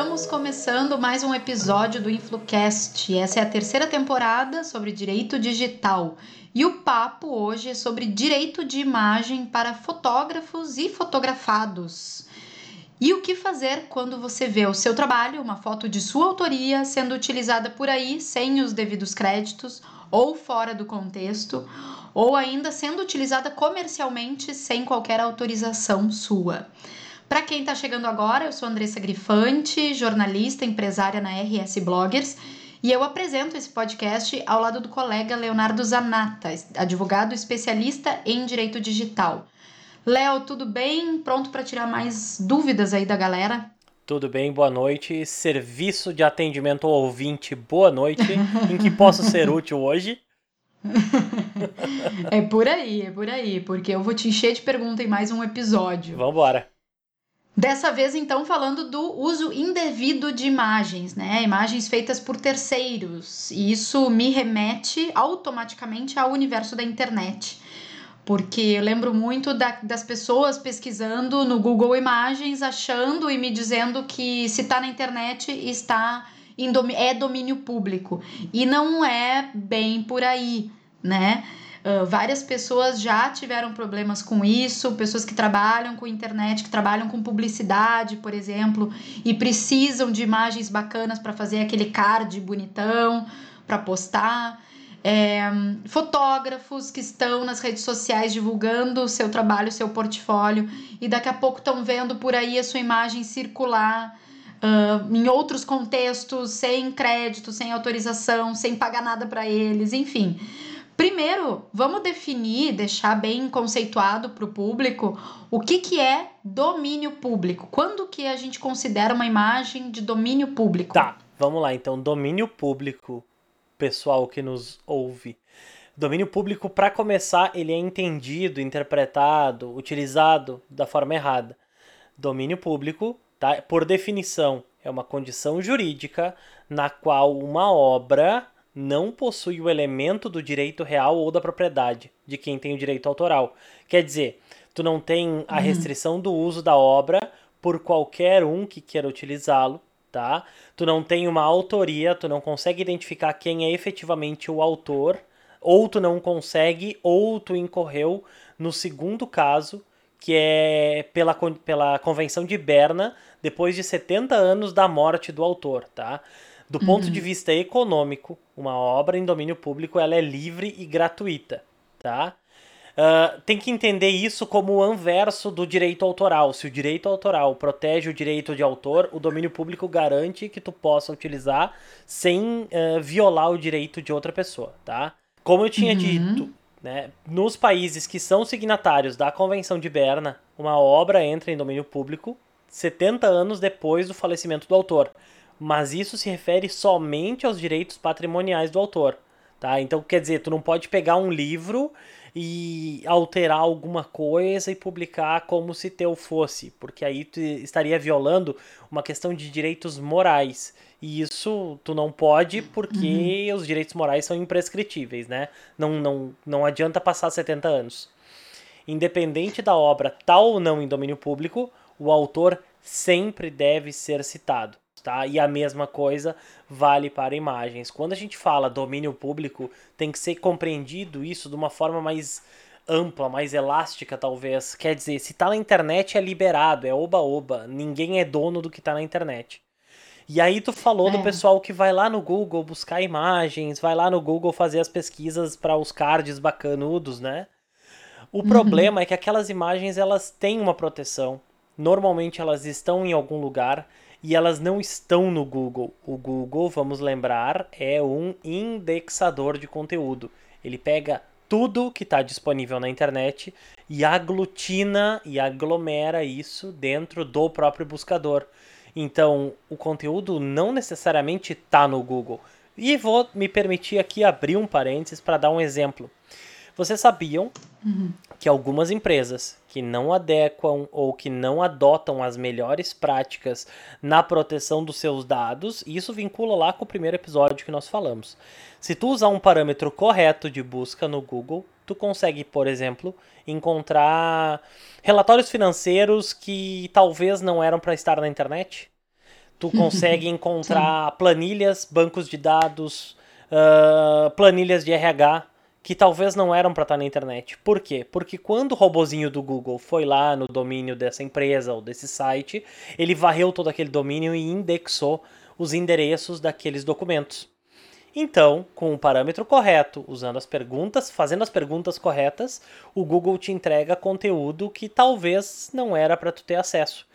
Estamos começando mais um episódio do InfluCast. Essa é a terceira temporada sobre direito digital. E o papo hoje é sobre direito de imagem para fotógrafos e fotografados. E o que fazer quando você vê o seu trabalho, uma foto de sua autoria, sendo utilizada por aí sem os devidos créditos ou fora do contexto, ou ainda sendo utilizada comercialmente sem qualquer autorização sua. Para quem está chegando agora, eu sou Andressa Grifante, jornalista, empresária na RS Bloggers, e eu apresento esse podcast ao lado do colega Leonardo Zanata, advogado especialista em direito digital. Léo, tudo bem? Pronto para tirar mais dúvidas aí da galera? Tudo bem, boa noite. Serviço de atendimento ao ouvinte, boa noite. em que posso ser útil hoje? é por aí, é por aí, porque eu vou te encher de perguntas em mais um episódio. Vambora. Dessa vez, então, falando do uso indevido de imagens, né? Imagens feitas por terceiros. E isso me remete automaticamente ao universo da internet. Porque eu lembro muito da, das pessoas pesquisando no Google Imagens, achando e me dizendo que se está na internet está em é domínio público. E não é bem por aí, né? Uh, várias pessoas já tiveram problemas com isso, pessoas que trabalham com internet, que trabalham com publicidade, por exemplo, e precisam de imagens bacanas para fazer aquele card bonitão para postar. É, fotógrafos que estão nas redes sociais divulgando o seu trabalho, o seu portfólio, e daqui a pouco estão vendo por aí a sua imagem circular. Uh, em outros contextos, sem crédito, sem autorização, sem pagar nada para eles, enfim. Primeiro, vamos definir, deixar bem conceituado para o público o que, que é domínio público. Quando que a gente considera uma imagem de domínio público? Tá, vamos lá. Então, domínio público, pessoal que nos ouve. Domínio público, para começar, ele é entendido, interpretado, utilizado da forma errada. Domínio público, tá? por definição, é uma condição jurídica na qual uma obra não possui o elemento do direito real ou da propriedade de quem tem o direito autoral. Quer dizer, tu não tem a uhum. restrição do uso da obra por qualquer um que queira utilizá-lo, tá? Tu não tem uma autoria, tu não consegue identificar quem é efetivamente o autor, ou tu não consegue, ou tu incorreu no segundo caso, que é pela, pela Convenção de Berna, depois de 70 anos da morte do autor, tá? Do ponto uhum. de vista econômico, uma obra em domínio público ela é livre e gratuita, tá? Uh, tem que entender isso como o anverso do direito autoral. Se o direito autoral protege o direito de autor, o domínio público garante que tu possa utilizar sem uh, violar o direito de outra pessoa, tá? Como eu tinha uhum. dito, né, nos países que são signatários da Convenção de Berna, uma obra entra em domínio público 70 anos depois do falecimento do autor mas isso se refere somente aos direitos patrimoniais do autor, tá? Então, quer dizer, tu não pode pegar um livro e alterar alguma coisa e publicar como se teu fosse, porque aí tu estaria violando uma questão de direitos morais. E isso tu não pode porque uhum. os direitos morais são imprescritíveis, né? Não, não, não adianta passar 70 anos. Independente da obra tal ou não em domínio público, o autor sempre deve ser citado tá? E a mesma coisa vale para imagens. Quando a gente fala domínio público, tem que ser compreendido isso de uma forma mais ampla, mais elástica, talvez. Quer dizer, se tá na internet é liberado, é oba-oba. Ninguém é dono do que tá na internet. E aí tu falou é. do pessoal que vai lá no Google buscar imagens, vai lá no Google fazer as pesquisas para os cards bacanudos, né? O uhum. problema é que aquelas imagens elas têm uma proteção. Normalmente elas estão em algum lugar e elas não estão no Google. O Google, vamos lembrar, é um indexador de conteúdo. Ele pega tudo que está disponível na internet e aglutina e aglomera isso dentro do próprio buscador. Então, o conteúdo não necessariamente está no Google. E vou me permitir aqui abrir um parênteses para dar um exemplo. Vocês sabiam uhum. que algumas empresas que não adequam ou que não adotam as melhores práticas na proteção dos seus dados, e isso vincula lá com o primeiro episódio que nós falamos. Se tu usar um parâmetro correto de busca no Google, tu consegue, por exemplo, encontrar relatórios financeiros que talvez não eram para estar na internet. tu consegue encontrar planilhas, bancos de dados, uh, planilhas de RH que talvez não eram para estar na internet. Por quê? Porque quando o robozinho do Google foi lá no domínio dessa empresa ou desse site, ele varreu todo aquele domínio e indexou os endereços daqueles documentos. Então, com o parâmetro correto, usando as perguntas, fazendo as perguntas corretas, o Google te entrega conteúdo que talvez não era para tu ter acesso.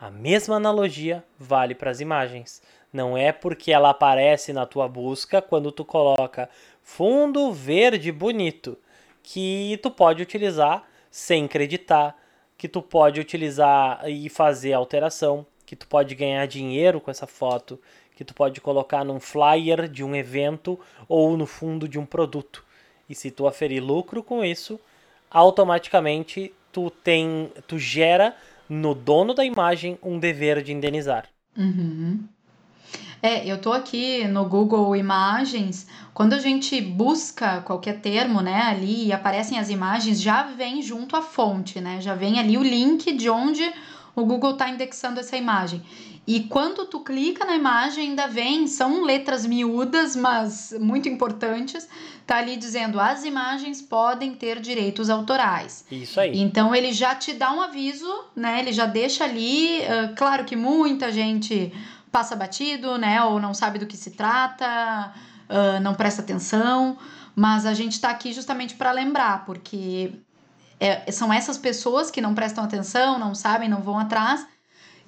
A mesma analogia vale para as imagens. Não é porque ela aparece na tua busca quando tu coloca fundo verde bonito que tu pode utilizar sem acreditar, que tu pode utilizar e fazer alteração, que tu pode ganhar dinheiro com essa foto, que tu pode colocar num flyer de um evento ou no fundo de um produto. E se tu aferir lucro com isso, automaticamente tu tem, tu gera no dono da imagem um dever de indenizar. Uhum. É, eu tô aqui no Google Imagens, quando a gente busca qualquer termo, né, ali e aparecem as imagens, já vem junto a fonte, né? Já vem ali o link de onde o Google está indexando essa imagem. E quando tu clica na imagem, ainda vem, são letras miúdas, mas muito importantes, tá ali dizendo as imagens podem ter direitos autorais. Isso aí. Então ele já te dá um aviso, né? Ele já deixa ali, uh, claro que muita gente passa batido, né? Ou não sabe do que se trata, uh, não presta atenção, mas a gente está aqui justamente para lembrar, porque é, são essas pessoas que não prestam atenção, não sabem, não vão atrás,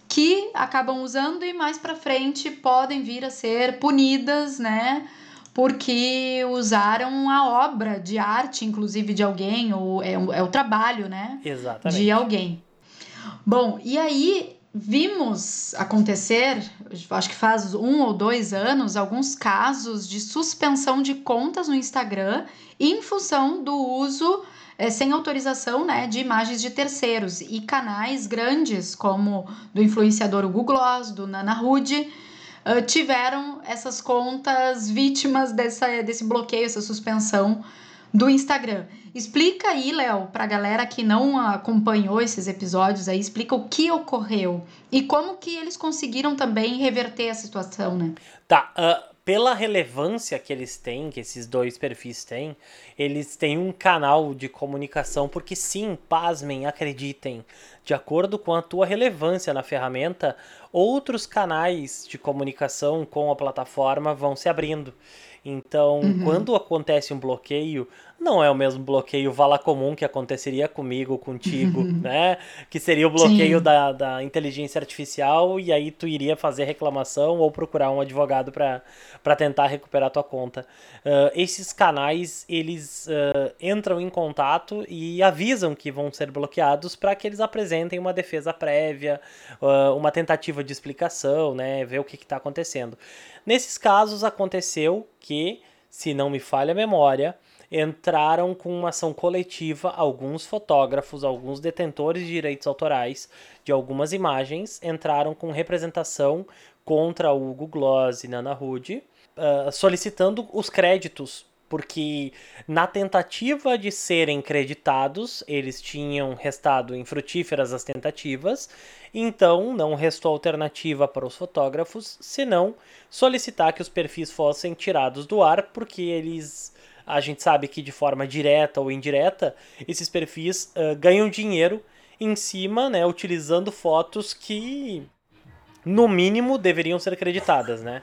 que acabam usando e mais para frente podem vir a ser punidas, né? Porque usaram a obra de arte, inclusive de alguém, ou é, é o trabalho, né? Exatamente. De alguém. Bom, e aí vimos acontecer, acho que faz um ou dois anos, alguns casos de suspensão de contas no Instagram em função do uso é, sem autorização né, de imagens de terceiros e canais grandes como do influenciador Hugo do Nana Rude, uh, tiveram essas contas vítimas dessa, desse bloqueio, essa suspensão do Instagram. Explica aí, Léo, para a galera que não acompanhou esses episódios aí, explica o que ocorreu e como que eles conseguiram também reverter a situação, né? Tá, uh, pela relevância que eles têm, que esses dois perfis têm, eles têm um canal de comunicação, porque sim, pasmem, acreditem, de acordo com a tua relevância na ferramenta, outros canais de comunicação com a plataforma vão se abrindo. Então, uhum. quando acontece um bloqueio, não é o mesmo bloqueio vala comum que aconteceria comigo, contigo, uhum. né? Que seria o bloqueio da, da inteligência artificial e aí tu iria fazer reclamação ou procurar um advogado para tentar recuperar tua conta. Uh, esses canais, eles uh, entram em contato e avisam que vão ser bloqueados para que eles apresentem uma defesa prévia, uh, uma tentativa de explicação, né? Ver o que está acontecendo. Nesses casos aconteceu que, se não me falha a memória, entraram com uma ação coletiva alguns fotógrafos, alguns detentores de direitos autorais de algumas imagens, entraram com representação contra Hugo Gloss e Nana Hood, uh, solicitando os créditos porque na tentativa de serem creditados, eles tinham restado infrutíferas as tentativas, então não restou alternativa para os fotógrafos senão solicitar que os perfis fossem tirados do ar, porque eles a gente sabe que de forma direta ou indireta, esses perfis uh, ganham dinheiro em cima, né, utilizando fotos que no mínimo deveriam ser creditadas, né?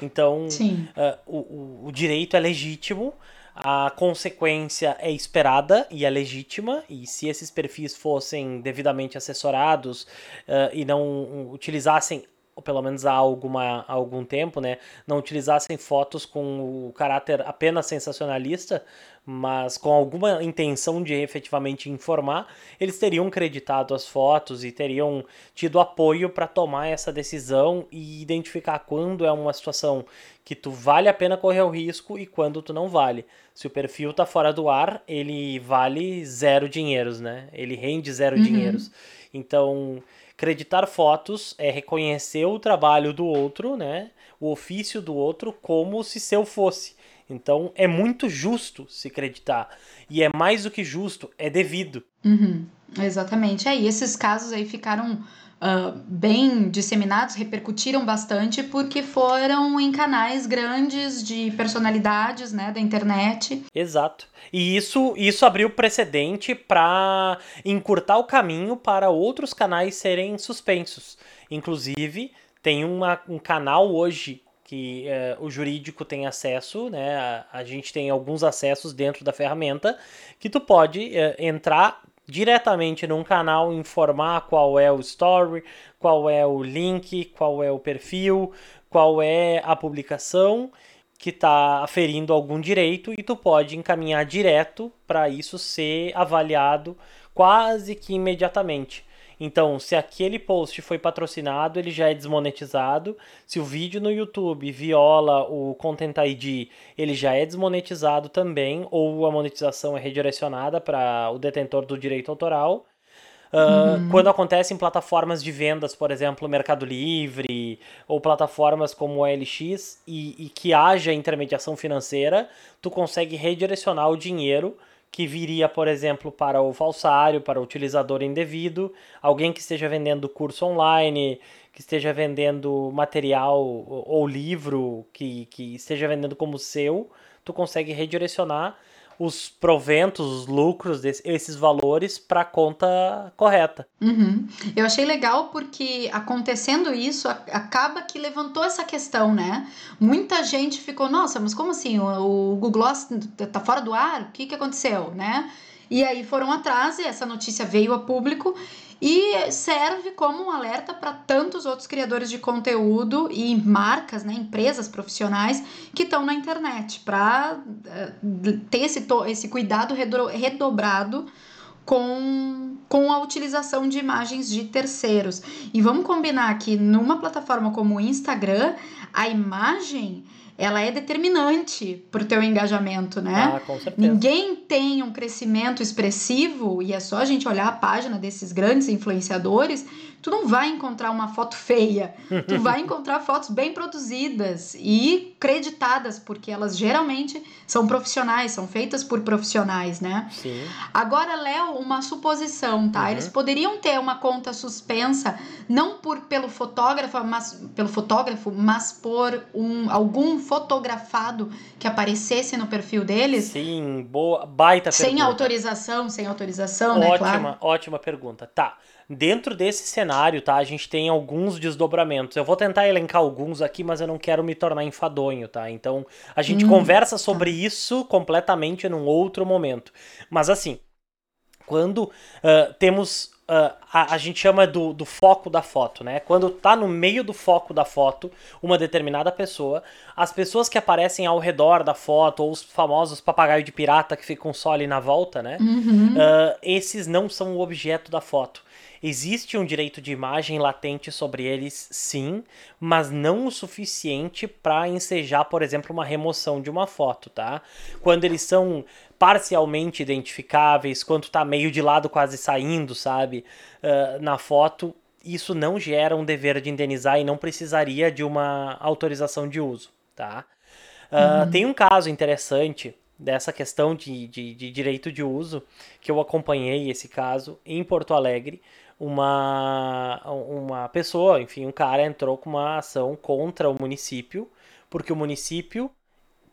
Então, uh, o, o direito é legítimo, a consequência é esperada e é legítima, e se esses perfis fossem devidamente assessorados uh, e não utilizassem ou pelo menos há, alguma, há algum tempo, né, não utilizassem fotos com o caráter apenas sensacionalista, mas com alguma intenção de efetivamente informar, eles teriam creditado as fotos e teriam tido apoio para tomar essa decisão e identificar quando é uma situação que tu vale a pena correr o risco e quando tu não vale. Se o perfil tá fora do ar, ele vale zero dinheiros, né? Ele rende zero uhum. dinheiros. Então, Acreditar fotos é reconhecer o trabalho do outro, né? O ofício do outro como se seu fosse. Então é muito justo se acreditar. E é mais do que justo, é devido. Uhum, exatamente. É, e esses casos aí ficaram uh, bem disseminados, repercutiram bastante porque foram em canais grandes de personalidades né, da internet. Exato. E isso, isso abriu precedente para encurtar o caminho para outros canais serem suspensos. Inclusive, tem uma, um canal hoje que uh, o jurídico tem acesso, né? A, a, gente tem alguns acessos dentro da ferramenta que tu pode uh, entrar diretamente num canal, informar qual é o story, qual é o link, qual é o perfil, qual é a publicação que está aferindo algum direito e tu pode encaminhar direto para isso ser avaliado quase que imediatamente. Então, se aquele post foi patrocinado, ele já é desmonetizado. Se o vídeo no YouTube viola o Content ID, ele já é desmonetizado também, ou a monetização é redirecionada para o detentor do direito autoral. Uh, uhum. Quando acontece em plataformas de vendas, por exemplo, Mercado Livre, ou plataformas como o LX, e, e que haja intermediação financeira, tu consegue redirecionar o dinheiro que viria, por exemplo, para o falsário, para o utilizador indevido, alguém que esteja vendendo curso online, que esteja vendendo material ou livro que, que esteja vendendo como seu, tu consegue redirecionar os proventos, os lucros, desses valores para a conta correta. Uhum. Eu achei legal porque acontecendo isso, acaba que levantou essa questão, né? Muita gente ficou, nossa, mas como assim? O, o Google Gloss tá fora do ar? O que, que aconteceu, né? E aí foram atrás e essa notícia veio a público e serve como um alerta para tantos outros criadores de conteúdo e marcas, né, empresas profissionais que estão na internet, para uh, eh, ter esse, esse cuidado redobrado com, com a utilização de imagens de terceiros. E vamos combinar que numa plataforma como o Instagram, a imagem ela é determinante para o teu engajamento, né? Ah, com certeza. Ninguém tem um crescimento expressivo, e é só a gente olhar a página desses grandes influenciadores, tu não vai encontrar uma foto feia, tu vai encontrar fotos bem produzidas e creditadas, porque elas geralmente são profissionais, são feitas por profissionais, né? Sim. Agora, Léo, uma suposição, tá? Uhum. Eles poderiam ter uma conta suspensa, não por pelo fotógrafo, mas pelo fotógrafo, mas por um algum fotografado que aparecesse no perfil deles? Sim, boa, baita sem pergunta. autorização, sem autorização, ótima, né? Ótima, ótima pergunta. Tá. Dentro desse cenário, tá, a gente tem alguns desdobramentos. Eu vou tentar elencar alguns aqui, mas eu não quero me tornar enfadonho, tá? Então, a gente hum, conversa sobre tá. isso completamente num outro momento. Mas assim, quando uh, temos Uh, a, a, gente chama do, do foco da foto, né? Quando tá no meio do foco da foto uma determinada pessoa, as pessoas que aparecem ao redor da foto, ou os famosos papagaio de pirata que ficam só ali na volta, né? Uhum. Uh, esses não são o objeto da foto. Existe um direito de imagem latente sobre eles, sim, mas não o suficiente para ensejar, por exemplo, uma remoção de uma foto, tá? Quando eles são parcialmente identificáveis, quando tá meio de lado quase saindo, sabe, uh, na foto, isso não gera um dever de indenizar e não precisaria de uma autorização de uso, tá? Uh, uhum. Tem um caso interessante dessa questão de, de, de, direito de uso, que eu acompanhei esse caso em Porto Alegre, uma, uma pessoa, enfim, um cara entrou com uma ação contra o município, porque o município,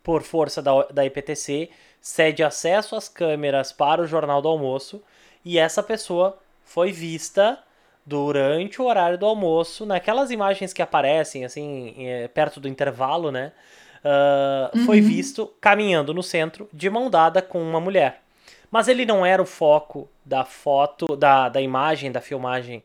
por força da, da IPTC, cede acesso às câmeras para o Jornal do Almoço e essa pessoa foi vista durante o horário do almoço, naquelas imagens que aparecem, assim, é, perto do intervalo, né? Uh, uhum. Foi visto caminhando no centro de mão dada com uma mulher. Mas ele não era o foco da foto, da, da imagem, da filmagem.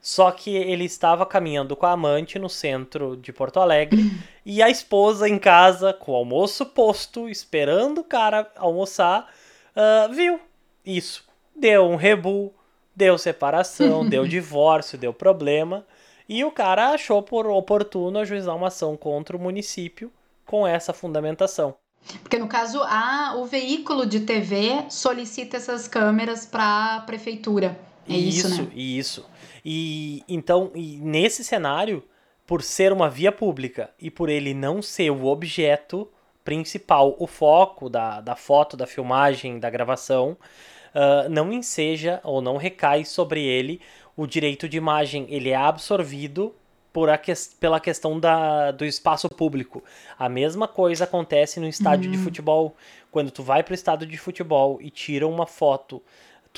Só que ele estava caminhando com a amante no centro de Porto Alegre e a esposa em casa, com o almoço posto, esperando o cara almoçar, uh, viu isso. Deu um rebu, deu separação, deu divórcio, deu problema. E o cara achou por oportuno ajuizar uma ação contra o município com essa fundamentação. Porque no caso, a, o veículo de TV solicita essas câmeras para a prefeitura. É isso, isso né? Isso. E então, e nesse cenário, por ser uma via pública e por ele não ser o objeto principal, o foco da, da foto, da filmagem, da gravação, uh, não enseja ou não recai sobre ele o direito de imagem ele é absorvido por a que, pela questão da, do espaço público. A mesma coisa acontece no estádio uhum. de futebol. Quando tu vai para o estádio de futebol e tira uma foto,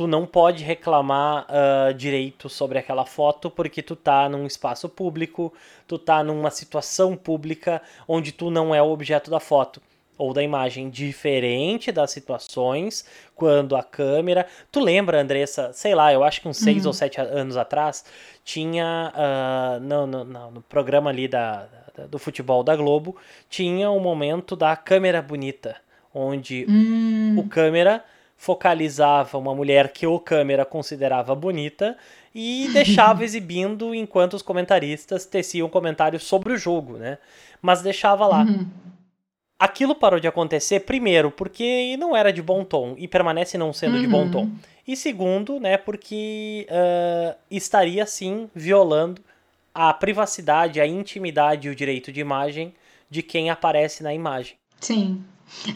tu não pode reclamar uh, direito sobre aquela foto porque tu tá num espaço público, tu tá numa situação pública onde tu não é o objeto da foto ou da imagem diferente das situações quando a câmera. Tu lembra, Andressa? Sei lá, eu acho que uns seis uhum. ou sete anos atrás tinha uh, no, no, no, programa ali da, da, do futebol da Globo tinha um momento da câmera bonita, onde uhum. o câmera focalizava uma mulher que o câmera considerava bonita e deixava exibindo enquanto os comentaristas teciam comentários sobre o jogo, né? Mas deixava lá. Uhum. Aquilo parou de acontecer, primeiro, porque não era de bom tom e permanece não sendo uhum. de bom uhum. tom. E segundo, né, porque uh, estaria sim violando a privacidade, a intimidade e o direito de imagem de quem aparece na imagem. Sim.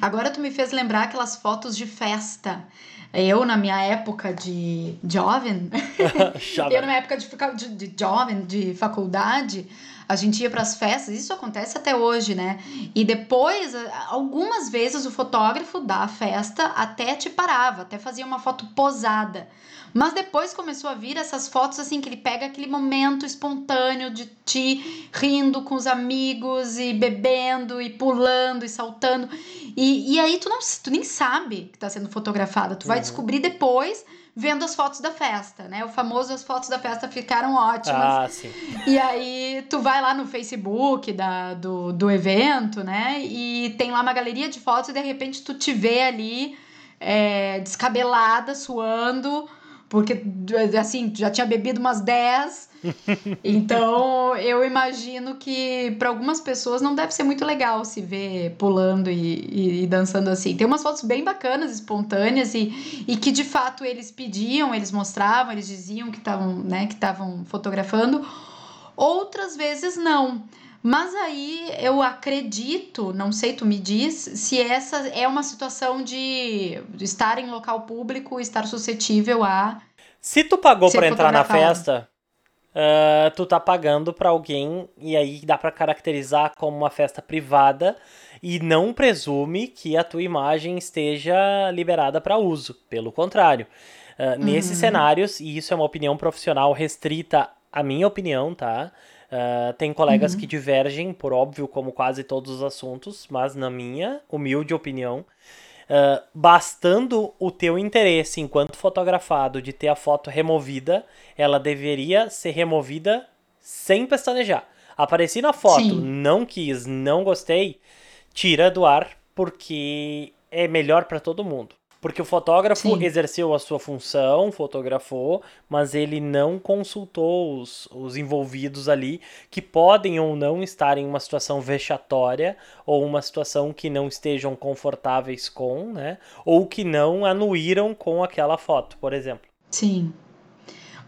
Agora tu me fez lembrar aquelas fotos de festa. Eu, na minha época de jovem, eu na minha época de, de, de jovem, de faculdade, a gente ia para as festas, isso acontece até hoje, né? E depois, algumas vezes o fotógrafo da festa até te parava, até fazia uma foto posada. Mas depois começou a vir essas fotos assim que ele pega aquele momento espontâneo de ti rindo com os amigos e bebendo e pulando e saltando. E, e aí tu não tu nem sabe que está sendo fotografada. Tu vai uhum. descobrir depois vendo as fotos da festa, né? O famoso as fotos da festa ficaram ótimas. Ah, sim. E aí tu vai lá no Facebook da, do, do evento, né? E tem lá uma galeria de fotos e de repente tu te vê ali é, descabelada, suando porque assim, já tinha bebido umas 10. então, eu imagino que para algumas pessoas não deve ser muito legal se ver pulando e, e, e, dançando assim. Tem umas fotos bem bacanas, espontâneas e, e que de fato eles pediam, eles mostravam, eles diziam que estavam, né, que estavam fotografando. Outras vezes não. Mas aí eu acredito, não sei, tu me diz, se essa é uma situação de estar em local público, estar suscetível a. Se tu pagou para entrar na festa, uh, tu tá pagando para alguém e aí dá para caracterizar como uma festa privada e não presume que a tua imagem esteja liberada para uso. Pelo contrário. Uh, uhum. Nesses cenários, e isso é uma opinião profissional restrita à minha opinião, tá? Uh, tem colegas uhum. que divergem, por óbvio, como quase todos os assuntos, mas na minha humilde opinião, uh, bastando o teu interesse enquanto fotografado de ter a foto removida, ela deveria ser removida sem pestanejar. Apareci na foto, Sim. não quis, não gostei, tira do ar, porque é melhor para todo mundo. Porque o fotógrafo Sim. exerceu a sua função, fotografou, mas ele não consultou os, os envolvidos ali, que podem ou não estar em uma situação vexatória, ou uma situação que não estejam confortáveis com, né? Ou que não anuíram com aquela foto, por exemplo. Sim.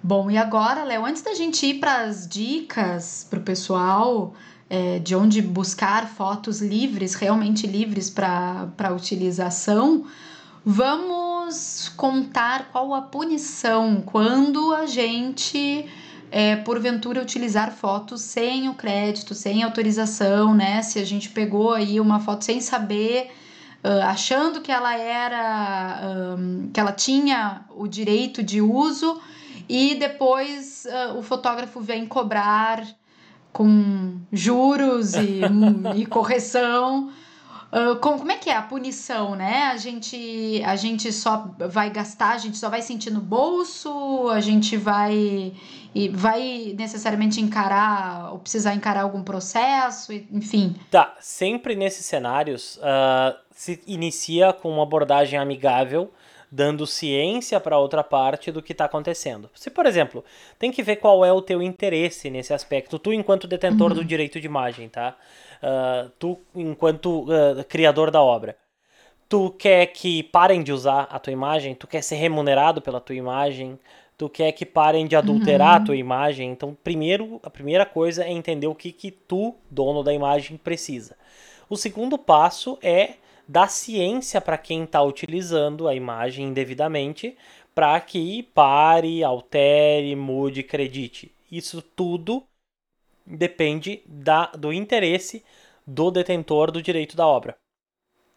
Bom, e agora, Léo, antes da gente ir para as dicas para o pessoal é, de onde buscar fotos livres, realmente livres para utilização, Vamos contar qual a punição quando a gente, é, porventura, utilizar fotos sem o crédito, sem autorização, né? Se a gente pegou aí uma foto sem saber, uh, achando que ela era, um, que ela tinha o direito de uso e depois uh, o fotógrafo vem cobrar com juros e, e correção Uh, como, como é que é a punição, né? A gente, a gente só vai gastar, a gente só vai sentir no bolso, a gente vai e vai necessariamente encarar ou precisar encarar algum processo, enfim. Tá, sempre nesses cenários uh, se inicia com uma abordagem amigável, dando ciência para outra parte do que está acontecendo. Se, por exemplo, tem que ver qual é o teu interesse nesse aspecto, tu enquanto detentor uhum. do direito de imagem, tá? Uh, tu, enquanto uh, criador da obra, tu quer que parem de usar a tua imagem, tu quer ser remunerado pela tua imagem, tu quer que parem de adulterar uhum. a tua imagem. Então, primeiro, a primeira coisa é entender o que, que tu, dono da imagem, precisa. O segundo passo é dar ciência para quem está utilizando a imagem indevidamente, para que pare, altere, mude, acredite. Isso tudo depende da, do interesse do detentor do direito da obra.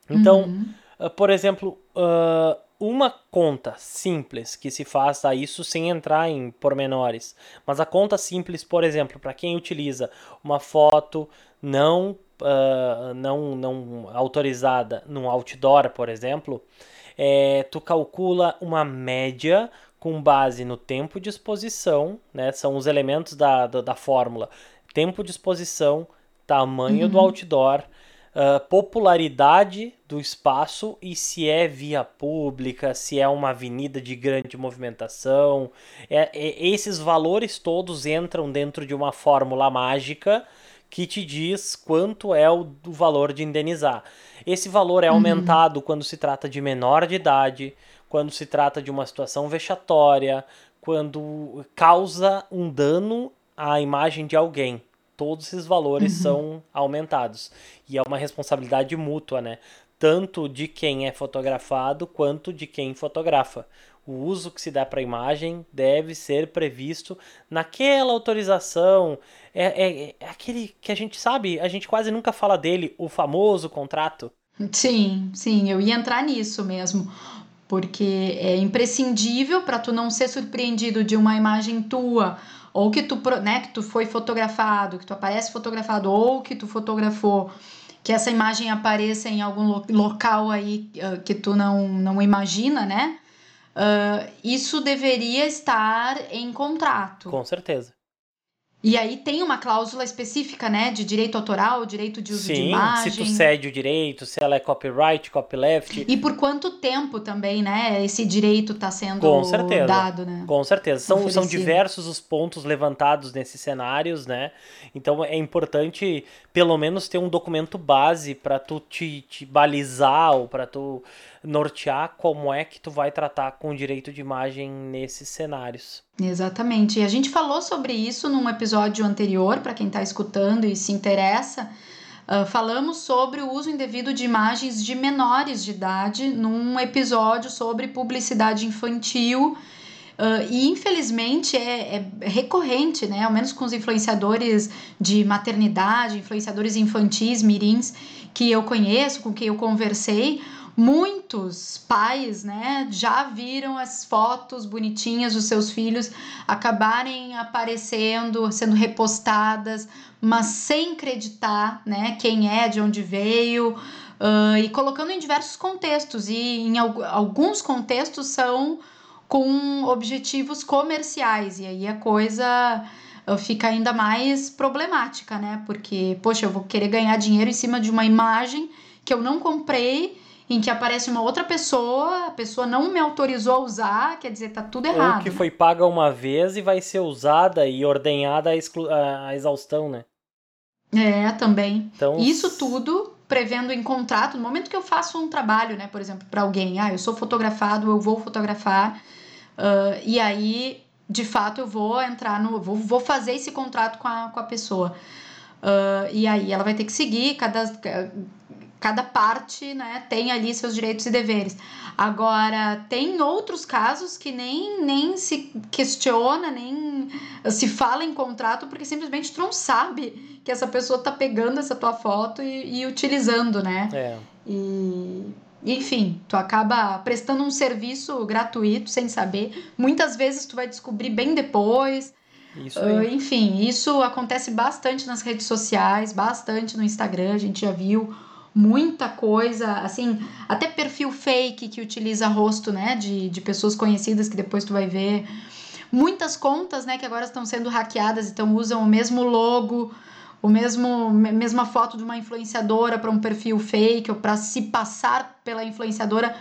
Então, uhum. uh, por exemplo, uh, uma conta simples que se faça isso sem entrar em pormenores, mas a conta simples, por exemplo, para quem utiliza uma foto não, uh, não, não autorizada num outdoor, por exemplo, é, tu calcula uma média com base no tempo de exposição, né? São os elementos da, da, da fórmula. Tempo de exposição, tamanho uhum. do outdoor, uh, popularidade do espaço e se é via pública, se é uma avenida de grande movimentação. É, é, esses valores todos entram dentro de uma fórmula mágica que te diz quanto é o, o valor de indenizar. Esse valor é uhum. aumentado uhum. quando se trata de menor de idade, quando se trata de uma situação vexatória, quando causa um dano à imagem de alguém todos esses valores uhum. são aumentados. E é uma responsabilidade mútua, né? Tanto de quem é fotografado quanto de quem fotografa. O uso que se dá para a imagem deve ser previsto naquela autorização. É, é, é aquele que a gente sabe, a gente quase nunca fala dele, o famoso contrato. Sim, sim, eu ia entrar nisso mesmo porque é imprescindível para tu não ser surpreendido de uma imagem tua ou que tu, né, que tu foi fotografado, que tu aparece fotografado, ou que tu fotografou, que essa imagem apareça em algum lo local aí uh, que tu não, não imagina, né? Uh, isso deveria estar em contrato. Com certeza. E aí tem uma cláusula específica, né, de direito autoral, direito de uso Sim, de imagem. se tu cede o direito, se ela é copyright, copyleft. E por quanto tempo também, né, esse direito está sendo Com certeza. dado, né? Com certeza. São, são diversos os pontos levantados nesses cenários, né? Então é importante pelo menos ter um documento base para tu te, te balizar ou para tu nortear como é que tu vai tratar com direito de imagem nesses cenários. Exatamente. E a gente falou sobre isso num episódio anterior, para quem está escutando e se interessa. Uh, falamos sobre o uso indevido de imagens de menores de idade num episódio sobre publicidade infantil. Uh, e infelizmente é, é, recorrente, né? Ao menos com os influenciadores de maternidade, influenciadores infantis, mirins, que eu conheço, com quem eu conversei, muitos pais, né, já viram as fotos bonitinhas dos seus filhos acabarem aparecendo, sendo repostadas, mas sem acreditar, né, quem é, de onde veio, uh, e colocando em diversos contextos, e em alguns contextos são com objetivos comerciais, e aí a coisa fica ainda mais problemática, né? Porque, poxa, eu vou querer ganhar dinheiro em cima de uma imagem que eu não comprei em que aparece uma outra pessoa, a pessoa não me autorizou a usar, quer dizer, tá tudo errado. Ou que foi paga uma vez e vai ser usada e ordenhada a, exaustão, né? É, também. Então... Isso tudo prevendo em contrato, no momento que eu faço um trabalho, né, por exemplo, para alguém, ah, eu sou fotografado, eu vou fotografar, uh, e aí, de fato, eu vou entrar no. Vou, vou fazer esse contrato com a, com a pessoa. Uh, e aí ela vai ter que seguir cada cada parte né, tem ali seus direitos e deveres. Agora, tem outros casos que nem, nem se questiona, nem se fala em contrato, porque simplesmente tu não sabe que essa pessoa tá pegando essa tua foto e, e utilizando, né? É. E, enfim, tu acaba prestando um serviço gratuito sem saber. Muitas vezes tu vai descobrir bem depois. Isso uh, enfim, isso acontece bastante nas redes sociais, bastante no Instagram, a gente já viu muita coisa, assim, até perfil fake que utiliza rosto, né, de, de pessoas conhecidas que depois tu vai ver. Muitas contas, né, que agora estão sendo hackeadas, então usam o mesmo logo, o mesmo mesma foto de uma influenciadora para um perfil fake ou para se passar pela influenciadora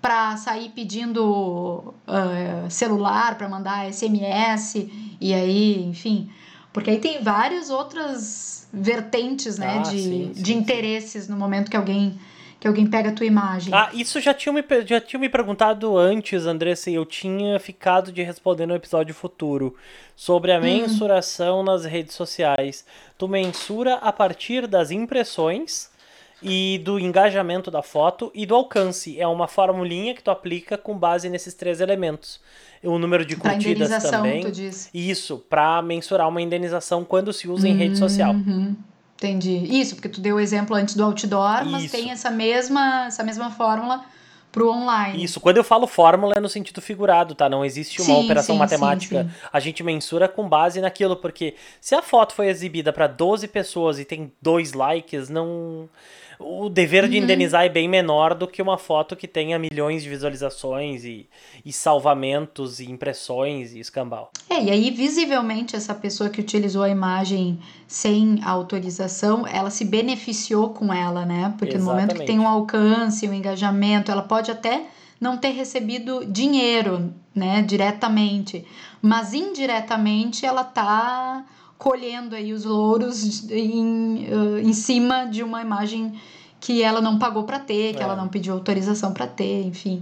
para sair pedindo uh, celular, para mandar SMS e aí, enfim, porque aí tem várias outras vertentes, né, ah, de, sim, sim, de interesses sim. no momento que alguém que alguém pega a tua imagem. Ah, isso já tinha me, já tinha me perguntado antes, Andressa, e eu tinha ficado de responder no episódio futuro sobre a hum. mensuração nas redes sociais. Tu mensura a partir das impressões e do engajamento da foto e do alcance. É uma formulinha que tu aplica com base nesses três elementos. O número de pra curtidas também. Tu diz. Isso, para mensurar uma indenização quando se usa em rede social. Uhum. Entendi. Isso, porque tu deu o exemplo antes do outdoor, mas Isso. tem essa mesma, essa mesma fórmula pro online. Isso, quando eu falo fórmula é no sentido figurado, tá? Não existe uma Sim, operação sim, matemática. sim. A gente mensura com base naquilo, porque se a foto foi exibida para 12 pessoas e tem dois likes, não o dever de Uhum. indenizar é bem menor do que uma foto que tenha milhões de visualizações e, e salvamentos e impressões e escambau. É, e aí visivelmente essa pessoa que utilizou a imagem sem autorização, ela se beneficiou com ela, né? Porque no momento que Exatamente. tem um alcance, um engajamento, ela pode até não ter recebido dinheiro, né, diretamente, mas indiretamente ela tá colhendo aí os louros em, eh, em cima de uma imagem que ela não pagou para ter, que É. ela não pediu autorização para ter, enfim.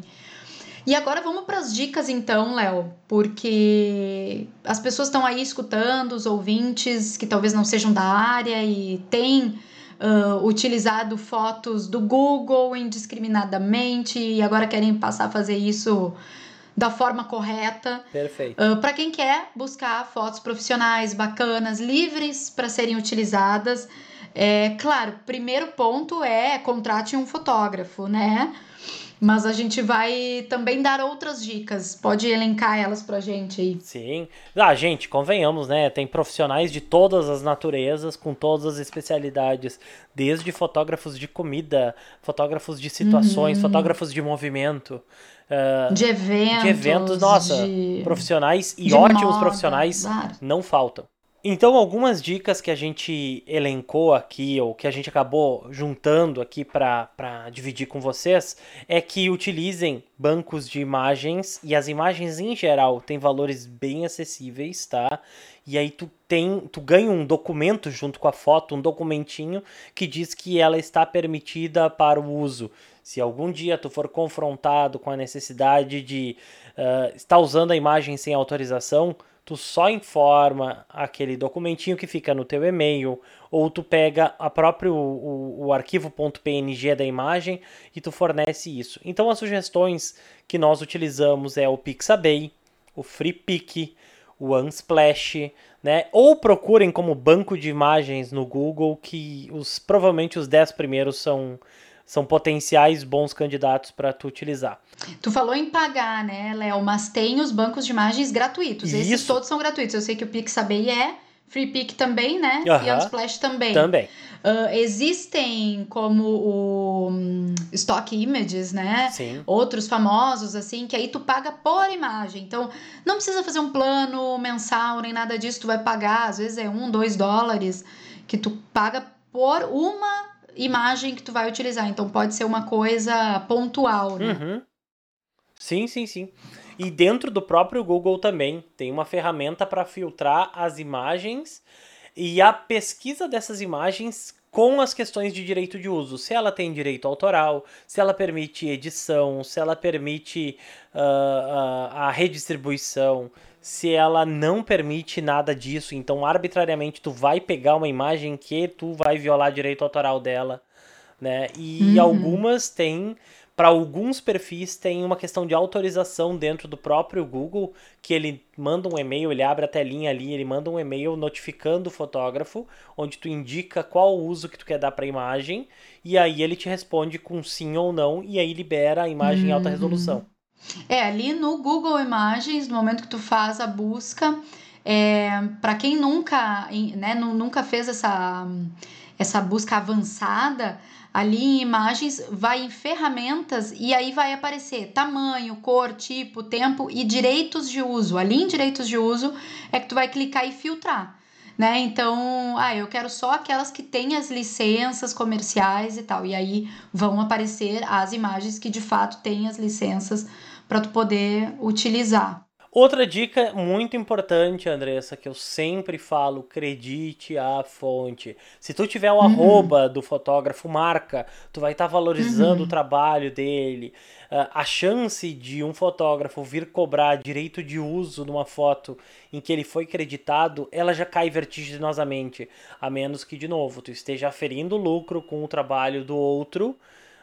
E agora vamos para as dicas então, Léo, porque as pessoas estão aí escutando, os ouvintes que talvez não sejam da área e têm ah, utilizado fotos do Google indiscriminadamente e agora querem passar a fazer isso da forma correta. Perfeito. para quem quer buscar fotos profissionais bacanas, livres para serem utilizadas, é claro, primeiro ponto é contrate um fotógrafo, né? Mas a gente vai também dar outras dicas. Pode elencar elas pra gente aí. Sim. Ah, gente, convenhamos, né? Tem profissionais de todas as naturezas, com todas as especialidades, desde fotógrafos de comida, fotógrafos de situações, Uhum. fotógrafos de movimento, ah, De eventos. de eventos, nossa, de- profissionais e ótimos moda, profissionais claro. não faltam. Então, algumas dicas que a gente elencou aqui, ou que a gente acabou juntando aqui para dividir com vocês, é que utilizem bancos de imagens, e as imagens em geral têm valores bem acessíveis, tá? E aí tu tem, tu ganha um documento junto com a foto, um documentinho que diz que ela está permitida para o uso. Se algum dia tu for confrontado com a necessidade de ah, estar usando a imagem sem autorização, tu só informa aquele documentinho que fica no teu e-mail, ou tu pega a próprio o, o arquivo.png da imagem e tu fornece isso. Então as sugestões que nós utilizamos é o Pixabay, o FreePic, o Unsplash, né? Ou procurem como banco de imagens no Google que os provavelmente os 10 primeiros são são potenciais bons candidatos para tu utilizar. Tu falou em pagar, né, Léo? Mas tem os bancos de imagens gratuitos. Esses Isso. todos são gratuitos. Eu sei que o Pixabay é, FreePic também, né? E Aham. Unsplash também. Também. Ah, existem como o hum, Stock Images, né? Sim. Outros famosos, assim, que aí tu paga por imagem. Então, não precisa fazer um plano mensal nem nada disso. Tu vai pagar, às vezes é um, dois dólares, que tu paga por uma imagem que tu vai utilizar. Então, pode ser uma coisa pontual, né? Uhum. Sim, sim, sim. E dentro do próprio Google também tem uma ferramenta para filtrar as imagens e a pesquisa dessas imagens com as questões de direito de uso. Se ela tem direito autoral, se ela permite edição, se ela permite ah, ah, a redistribuição, se ela não permite nada disso, então arbitrariamente tu vai pegar uma imagem que tu vai violar direito autoral dela, né? E Uhum. algumas têm para alguns perfis tem uma questão de autorização dentro do próprio Google, que ele manda um e-mail, ele abre a telinha ali, ele manda um e-mail notificando o fotógrafo, onde tu indica qual uso que tu quer dar para a imagem, e aí ele te responde com sim ou não, e aí libera a imagem em alta Uhum. resolução. É, ali no Google Imagens, no momento que tu faz a busca, é, para quem nunca, né, nu- nunca fez essa, essa busca avançada, ali em imagens vai em ferramentas e aí vai aparecer tamanho, cor, tipo, tempo e direitos de uso. Ali em direitos de uso é que tu vai clicar e filtrar. Né? Então, ah, eu quero só aquelas que têm as licenças comerciais e tal. E aí vão aparecer as imagens que de fato têm as licenças para tu poder utilizar. Outra dica muito importante, Andressa, que eu sempre falo, acredite a fonte. Se tu tiver o uhum. arroba do fotógrafo marca, tu vai estar tá valorizando uhum. o trabalho dele. Uh, a chance de um fotógrafo vir cobrar direito de uso numa foto em que ele foi creditado, ela já cai vertiginosamente. A menos que, de novo, tu esteja aferindo lucro com o trabalho do outro,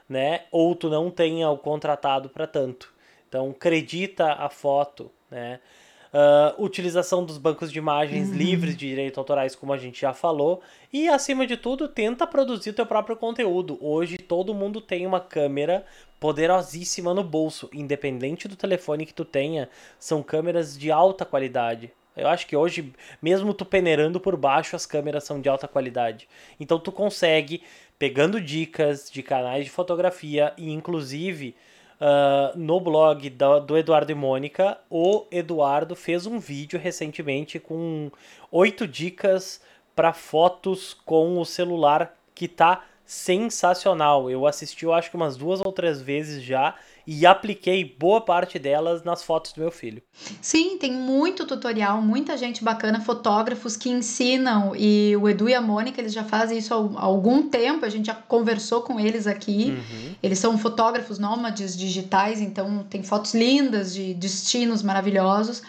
né? Ou tu não tenha o contratado para tanto. Então, acredita a foto, né? Uh, utilização dos bancos de imagens uhum. livres de direitos autorais, como a gente já falou, e acima de tudo, tenta produzir teu próprio conteúdo. Hoje todo mundo tem uma câmera poderosíssima no bolso, independente do telefone que tu tenha, são câmeras de alta qualidade. Eu acho que hoje, mesmo tu peneirando por baixo, as câmeras são de alta qualidade. Então tu consegue, pegando dicas de canais de fotografia e inclusive Uh, no blog do, do, Eduardo e Mônica, o Eduardo fez um vídeo recentemente com oito dicas para fotos com o celular que tá sensacional. Eu assisti, eu acho que umas duas ou três vezes já e apliquei boa parte delas nas fotos do meu filho. Sim, tem muito tutorial, muita gente bacana, fotógrafos que ensinam e o Edu e a Mônica, eles já fazem isso há algum tempo, a gente já conversou com eles aqui. Uhum. Eles são fotógrafos nômades digitais, então tem fotos lindas de destinos maravilhosos.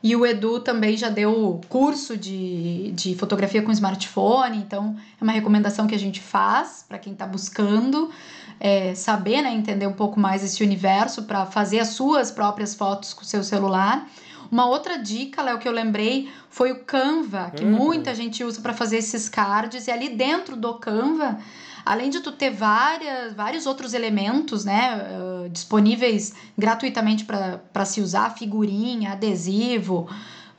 E o Edu também já deu curso de, de fotografia com smartphone, então é uma recomendação que a gente faz para quem está buscando é, saber, né, entender um pouco mais esse universo para fazer as suas próprias fotos com o seu celular. Uma outra dica, Léo, que eu lembrei foi o Canva, que uhum. muita gente usa para fazer esses cards, e ali dentro do Canva além de tu ter várias, vários outros elementos, né, uh, disponíveis gratuitamente para se usar, figurinha, adesivo,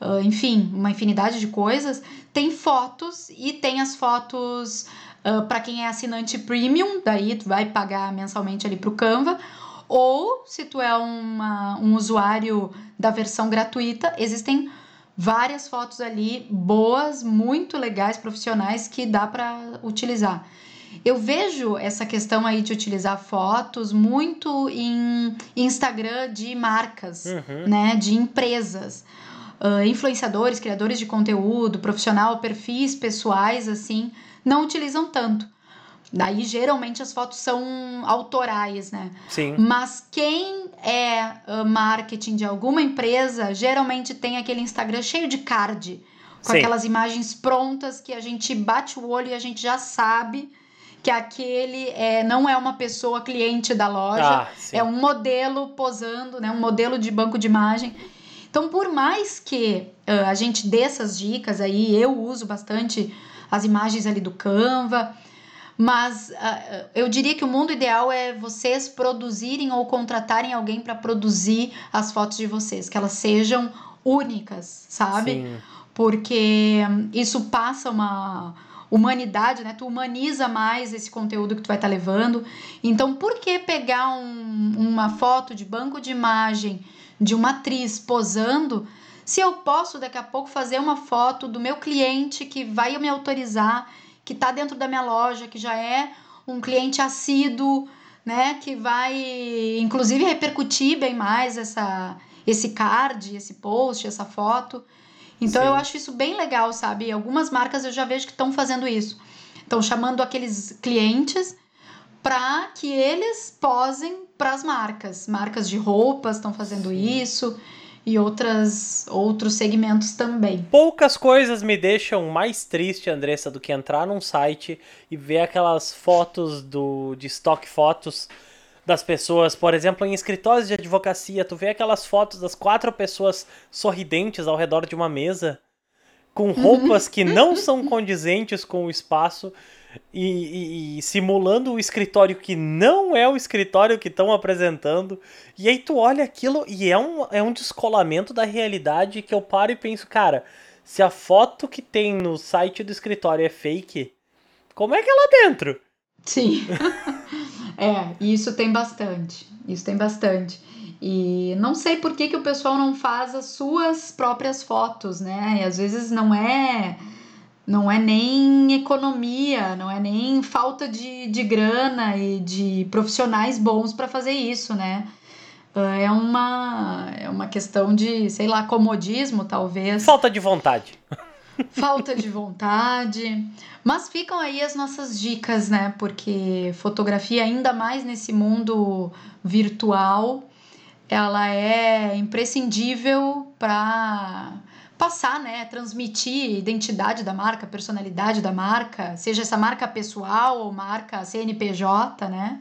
uh, enfim, uma infinidade de coisas, tem fotos e tem as fotos uh, para quem é assinante premium, daí tu vai pagar mensalmente ali para o Canva, ou se tu é uma, um usuário da versão gratuita, existem várias fotos ali boas, muito legais, profissionais que dá para utilizar. Eu vejo essa questão aí de utilizar fotos muito em Instagram de marcas, uhum. né, de empresas. Uh, influenciadores, criadores de conteúdo, profissional, perfis pessoais, assim, não utilizam tanto. Daí, geralmente, as fotos são autorais, né? Sim. Mas quem é marketing de alguma empresa, geralmente tem aquele Instagram cheio de card, com Sim. aquelas imagens prontas que a gente bate o olho e a gente já sabe que aquele é, não é uma pessoa cliente da loja, ah, é um modelo posando, né, um modelo de banco de imagem. Então, por mais que uh, a gente dê essas dicas aí, eu uso bastante as imagens ali do Canva, mas uh, eu diria que o mundo ideal é vocês produzirem ou contratarem alguém para produzir as fotos de vocês, que elas sejam únicas, sabe? Sim. Porque isso passa uma humanidade, né? Tu humaniza mais esse conteúdo que tu vai estar tá levando. Então, por que pegar um, uma foto de banco de imagem de uma atriz posando, se eu posso daqui a pouco fazer uma foto do meu cliente que vai me autorizar, que está dentro da minha loja, que já é um cliente assíduo, né? Que vai, inclusive, repercutir bem mais essa, esse card, esse post, essa foto. Então Sim. eu acho isso bem legal, sabe? Algumas marcas eu já vejo que estão fazendo isso. Estão chamando aqueles clientes para que eles posem para as marcas. Marcas de roupas estão fazendo isso e outras outros segmentos também. Poucas coisas me deixam mais triste, Andressa, do que entrar num site e ver aquelas fotos do de stock fotos das pessoas, por exemplo, em escritórios de advocacia, tu vê aquelas fotos das quatro pessoas sorridentes ao redor de uma mesa, com roupas que não são condizentes com o espaço e, e, simulando o escritório que não é o escritório que estão apresentando. E aí tu olha aquilo e é um, é um descolamento da realidade que eu paro e penso, cara, se a foto que tem no site do escritório é fake, como é que é lá dentro? Sim. É, isso tem bastante. Isso tem bastante. E não sei por que, que o pessoal não faz as suas próprias fotos, né? E às vezes não é não é nem economia, não é nem falta de, de grana e de profissionais bons para fazer isso, né? Uh, é uma, é uma questão de, sei lá, comodismo, talvez. Falta de vontade. Falta de vontade. Mas ficam aí as nossas dicas, né? Porque fotografia, ainda mais nesse mundo virtual, ela é imprescindível para passar, né, transmitir identidade da marca, personalidade da marca, seja essa marca pessoal ou marca CNPJ, né?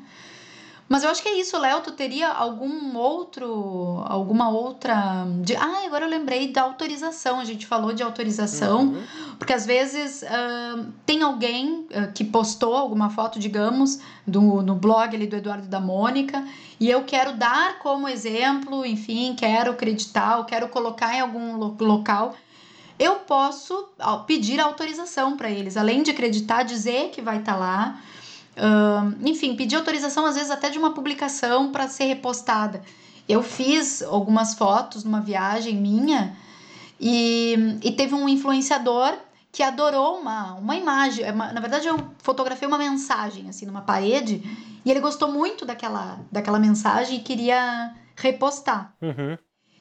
Mas eu acho que é isso, Léo. Tu teria algum outro, alguma outra. De... Ah, agora eu lembrei da autorização. A gente falou de autorização, uhum. porque às vezes uh, tem alguém uh, que postou alguma foto, digamos, do, no blog ali do Eduardo da Mônica, e eu quero dar como exemplo, enfim, quero acreditar, quero colocar em algum lo local. Eu posso pedir autorização para eles, além de acreditar, dizer que vai estar tá lá Uh, enfim, pedir autorização às vezes até de uma publicação para ser repostada. Eu fiz algumas fotos numa viagem minha e, e teve um influenciador que adorou uma, uma imagem. É na verdade, eu fotografei uma mensagem assim numa parede e ele gostou muito daquela, daquela mensagem e queria repostar. Uhum.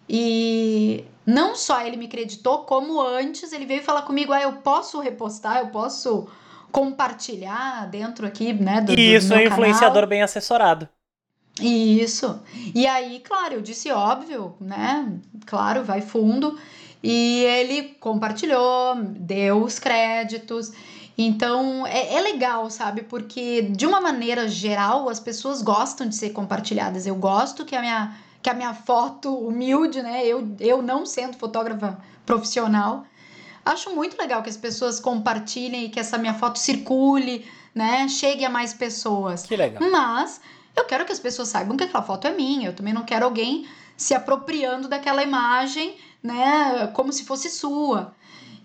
E não só ele me acreditou, como antes ele veio falar comigo: ah, eu posso repostar, eu posso compartilhar dentro aqui, né? Do, e isso do é um influenciador canal. bem assessorado. Isso. E aí, claro, eu disse óbvio, né? Claro, vai fundo. E ele compartilhou, deu os créditos. Então é, é legal, sabe? Porque de uma maneira geral as pessoas gostam de ser compartilhadas. Eu gosto que a minha, que a minha foto humilde, né? Eu, eu não sendo fotógrafa profissional, Acho muito legal que as pessoas compartilhem e que essa minha foto circule, né? Chegue a mais pessoas. Que legal. Mas eu quero que as pessoas saibam que aquela foto é minha. Eu também não quero alguém se apropriando daquela imagem, né? Como se fosse sua.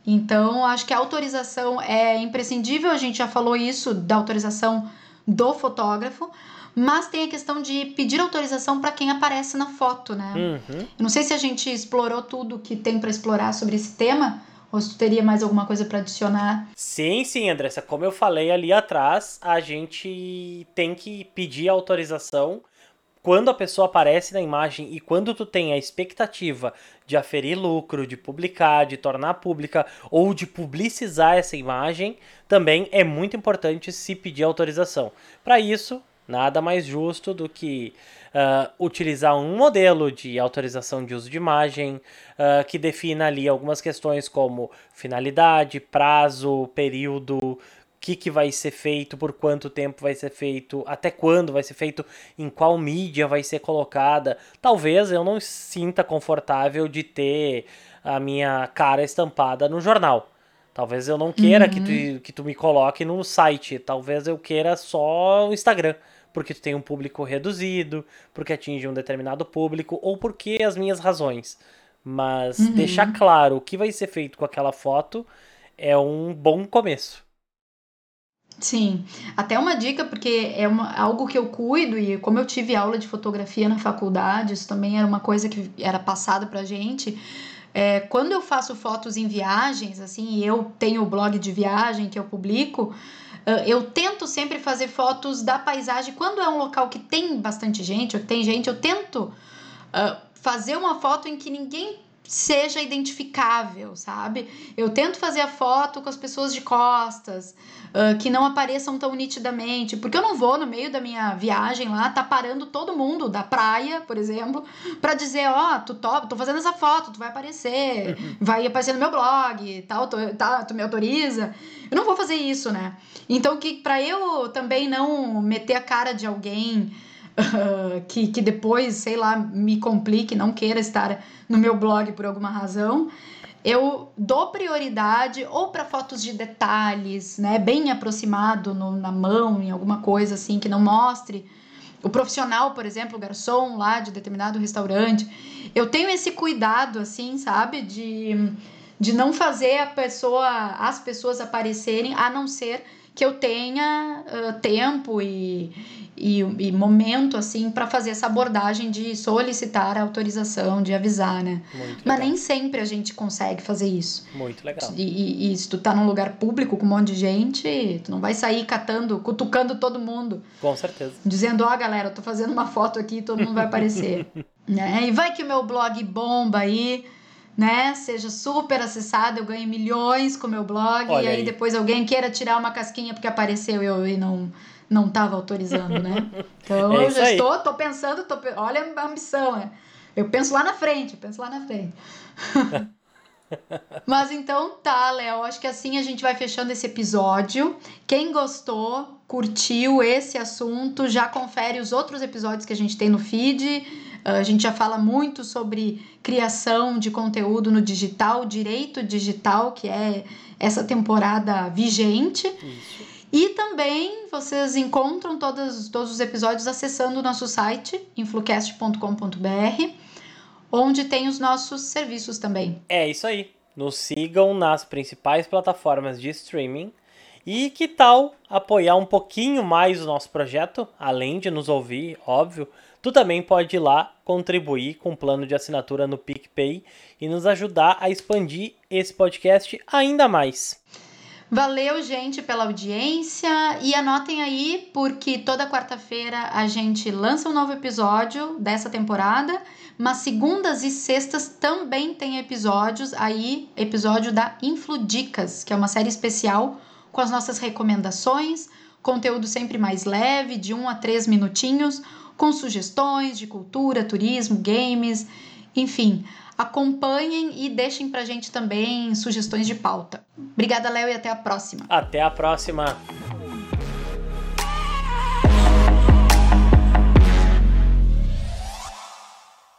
Então, acho que a autorização é imprescindível. A gente já falou isso da autorização do fotógrafo, mas tem a questão de pedir autorização para quem aparece na foto, né? Uhum. Não sei se a gente explorou tudo que tem para explorar sobre esse tema, ou se tu teria mais alguma coisa para adicionar? Sim, sim, Andressa. Como eu falei ali atrás, a gente tem que pedir autorização quando a pessoa aparece na imagem e quando tu tem a expectativa de aferir lucro, de publicar, de tornar pública ou de publicizar essa imagem, também é muito importante se pedir autorização. Para isso, nada mais justo do que uh, utilizar um modelo de autorização de uso de imagem uh, que defina ali algumas questões como finalidade, prazo, período, o que, que vai ser feito, por quanto tempo vai ser feito, até quando vai ser feito, em qual mídia vai ser colocada. Talvez eu não sinta confortável de ter a minha cara estampada no jornal. Talvez eu não queira uhum. que, tu, que tu me coloque no site. Talvez eu queira só o Instagram porque tu tem um público reduzido, porque atinge um determinado público, ou porque as minhas razões. Mas uhum. deixar claro o que vai ser feito com aquela foto é um bom começo. Sim, até uma dica, porque é uma, algo que eu cuido, e como eu tive aula de fotografia na faculdade, isso também era uma coisa que era passada pra gente. É, quando eu faço fotos em viagens, assim, eu tenho o blog de viagem que eu publico, eu tento sempre fazer fotos da paisagem. Quando é um local que tem bastante gente, ou que tem gente, eu tento uh, fazer uma foto em que ninguém seja identificável, sabe? Eu tento fazer a foto com as pessoas de costas, uh, que não apareçam tão nitidamente, porque eu não vou no meio da minha viagem lá, tá parando todo mundo da praia, por exemplo, para dizer, ó, oh, tu top, tô fazendo essa foto, tu vai aparecer, uhum. vai aparecer no meu blog, tal, tu, tá, tu me autoriza. Eu não vou fazer isso, né? Então, que para eu também não meter a cara de alguém que, que depois, sei lá, me complique, não queira estar no meu blog por alguma razão, eu dou prioridade ou para fotos de detalhes, né, bem aproximado no, na mão, em alguma coisa assim que não mostre o profissional, por exemplo, o garçom lá de determinado restaurante. Eu tenho esse cuidado assim, sabe, de de não fazer a pessoa, as pessoas aparecerem, a não ser que eu tenha uh, tempo e, e, e, momento assim para fazer essa abordagem de solicitar a autorização, de avisar, né? Muito Mas nem sempre a gente consegue fazer isso. Muito legal. E, e, e, se tu tá num lugar público com um monte de gente, tu não vai sair catando, cutucando todo mundo. Com certeza. Dizendo, ó, oh, galera, eu tô fazendo uma foto aqui, todo mundo vai aparecer. Né? E vai que o meu blog bomba aí, né? Seja super acessado, eu ganho milhões com o meu blog, Olha e aí, aí, depois alguém queira tirar uma casquinha porque apareceu eu e não não estava autorizando, né? Então é eu já aí. estou, tô pensando, tô, olha a ambição, né? Eu penso lá na frente, eu penso lá na frente. Mas então tá, Léo. Acho que assim a gente vai fechando esse episódio. Quem gostou, curtiu esse assunto, já confere os outros episódios que a gente tem no feed. Ah, a gente já fala muito sobre criação de conteúdo no digital, direito digital, que é essa temporada vigente. Isso. E também vocês encontram todos, todos os episódios acessando o nosso site, influcast.com.br onde tem os nossos serviços também. É isso aí. Nos sigam nas principais plataformas de streaming. E que tal apoiar um pouquinho mais o nosso projeto, além de nos ouvir, óbvio? Tu também pode ir lá contribuir com um plano de assinatura no PicPay e nos ajudar a expandir esse podcast ainda mais. Valeu, gente, pela audiência. E anotem aí, porque toda quarta-feira a gente lança um novo episódio dessa temporada. Mas segundas e sextas também tem episódios aí, episódio da Infludicas, que é uma série especial com as nossas recomendações, conteúdo sempre mais leve, de um a três minutinhos, com sugestões de cultura, turismo, games, enfim. Acompanhem e deixem pra gente também sugestões de pauta. Obrigada, Léo, e até a próxima. Até a próxima.